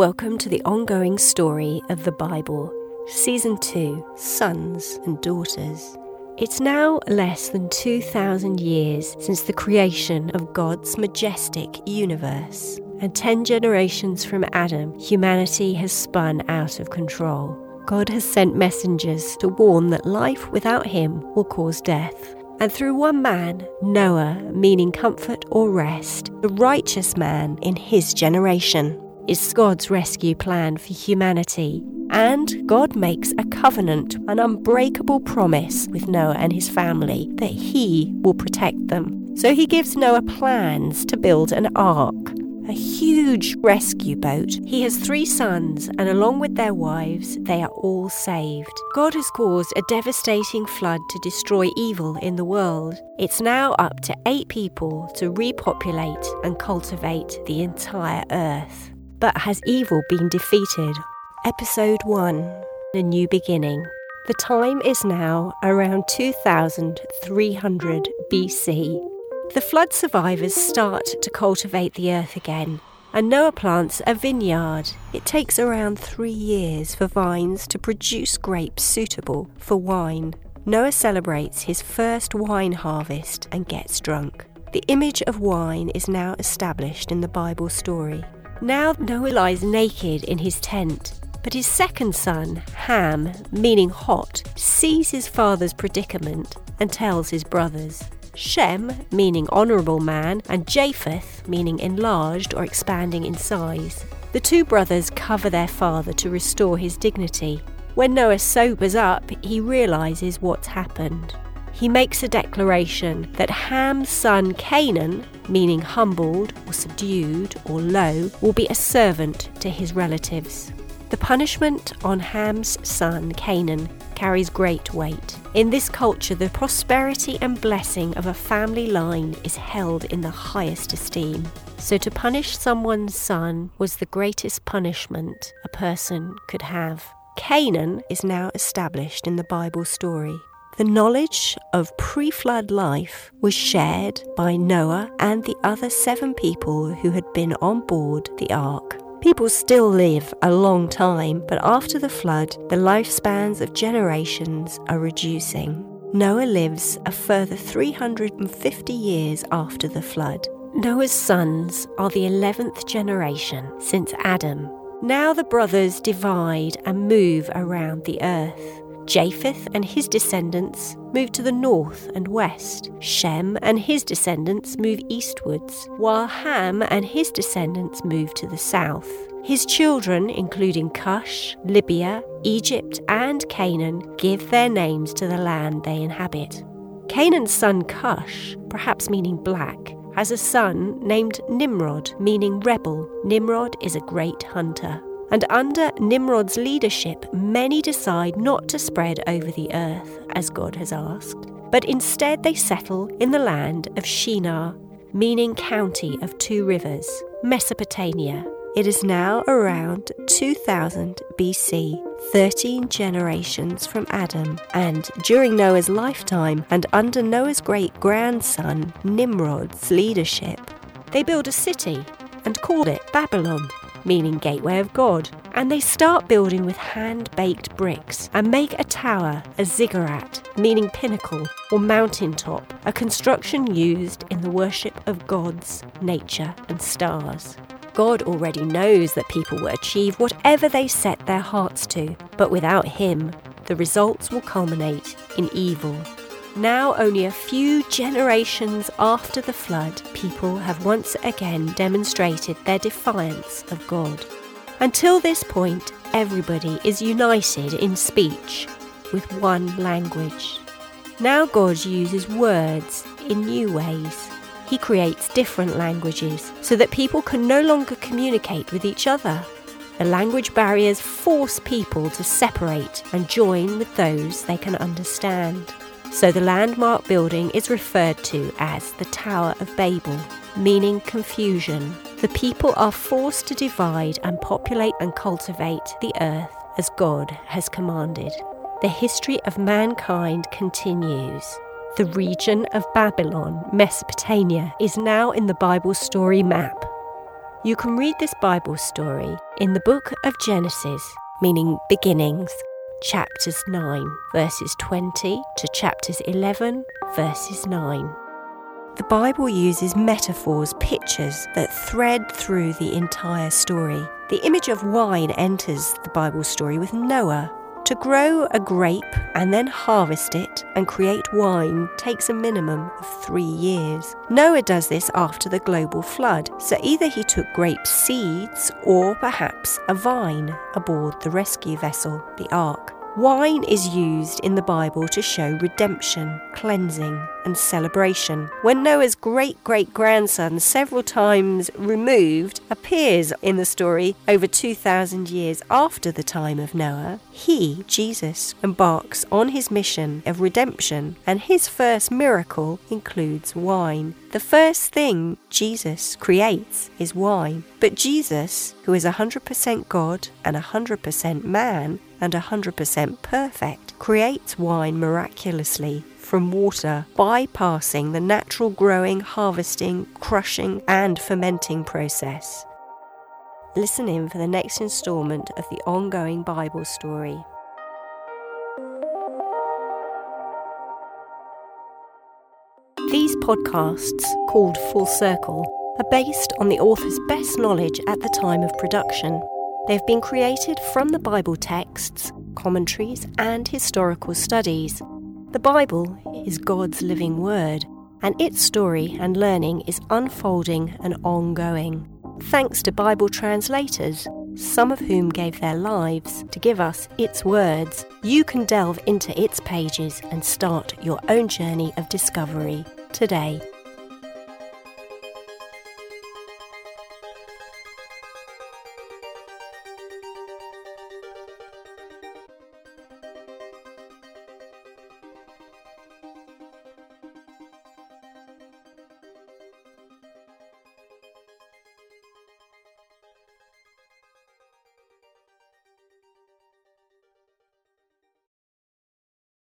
Welcome to the ongoing story of the Bible, Season 2 Sons and Daughters. It's now less than 2,000 years since the creation of God's majestic universe, and 10 generations from Adam, humanity has spun out of control. God has sent messengers to warn that life without Him will cause death. And through one man, Noah, meaning comfort or rest, the righteous man in his generation, is God's rescue plan for humanity. And God makes a covenant, an unbreakable promise with Noah and his family that he will protect them. So he gives Noah plans to build an ark, a huge rescue boat. He has three sons, and along with their wives, they are all saved. God has caused a devastating flood to destroy evil in the world. It's now up to eight people to repopulate and cultivate the entire earth. But has evil been defeated? Episode 1 A New Beginning. The time is now around 2300 BC. The flood survivors start to cultivate the earth again, and Noah plants a vineyard. It takes around three years for vines to produce grapes suitable for wine. Noah celebrates his first wine harvest and gets drunk. The image of wine is now established in the Bible story. Now Noah lies naked in his tent, but his second son, Ham, meaning hot, sees his father's predicament and tells his brothers. Shem, meaning honourable man, and Japheth, meaning enlarged or expanding in size. The two brothers cover their father to restore his dignity. When Noah sobers up, he realises what's happened he makes a declaration that Ham's son Canaan, meaning humbled or subdued or low, will be a servant to his relatives. The punishment on Ham's son Canaan carries great weight. In this culture, the prosperity and blessing of a family line is held in the highest esteem. So, to punish someone's son was the greatest punishment a person could have. Canaan is now established in the Bible story. The knowledge of pre flood life was shared by Noah and the other seven people who had been on board the ark. People still live a long time, but after the flood, the lifespans of generations are reducing. Noah lives a further 350 years after the flood. Noah's sons are the 11th generation since Adam. Now the brothers divide and move around the earth. Japheth and his descendants move to the north and west. Shem and his descendants move eastwards, while Ham and his descendants move to the south. His children, including Cush, Libya, Egypt, and Canaan, give their names to the land they inhabit. Canaan's son Cush, perhaps meaning black, has a son named Nimrod, meaning rebel. Nimrod is a great hunter. And under Nimrod's leadership, many decide not to spread over the earth as God has asked, but instead they settle in the land of Shinar, meaning county of two rivers, Mesopotamia. It is now around 2000 BC, 13 generations from Adam, and during Noah's lifetime and under Noah's great grandson Nimrod's leadership, they build a city and call it Babylon meaning Gateway of God. And they start building with hand baked bricks and make a tower, a ziggurat, meaning pinnacle or mountaintop, a construction used in the worship of gods, nature, and stars. God already knows that people will achieve whatever they set their hearts to, but without Him, the results will culminate in evil now, only a few generations after the flood, people have once again demonstrated their defiance of God. Until this point, everybody is united in speech with one language. Now, God uses words in new ways. He creates different languages so that people can no longer communicate with each other. The language barriers force people to separate and join with those they can understand. So the landmark building is referred to as the Tower of Babel, meaning confusion. The people are forced to divide and populate and cultivate the earth as God has commanded. The history of mankind continues. The region of Babylon, Mesopotamia, is now in the Bible story map. You can read this Bible story in the book of Genesis, meaning beginnings, chapters 9, verses 20 to chapters 11, verses 9. The Bible uses metaphors, pictures that thread through the entire story. The image of wine enters the Bible story with Noah. To grow a grape and then harvest it and create wine takes a minimum of three years. Noah does this after the global flood, so either he took grape seeds or perhaps a vine aboard the rescue vessel, the ark. Wine is used in the Bible to show redemption, cleansing, and celebration. When Noah's great great grandson, several times removed, appears in the story over 2,000 years after the time of Noah, he, Jesus, embarks on his mission of redemption, and his first miracle includes wine. The first thing Jesus creates is wine. But Jesus, who is 100% God and 100% man, and 100% perfect, creates wine miraculously from water, bypassing the natural growing, harvesting, crushing, and fermenting process. Listen in for the next instalment of the ongoing Bible story. These podcasts, called Full Circle, are based on the author's best knowledge at the time of production. They've been created from the Bible texts, commentaries, and historical studies. The Bible is God's living word, and its story and learning is unfolding and ongoing. Thanks to Bible translators, some of whom gave their lives to give us its words, you can delve into its pages and start your own journey of discovery today.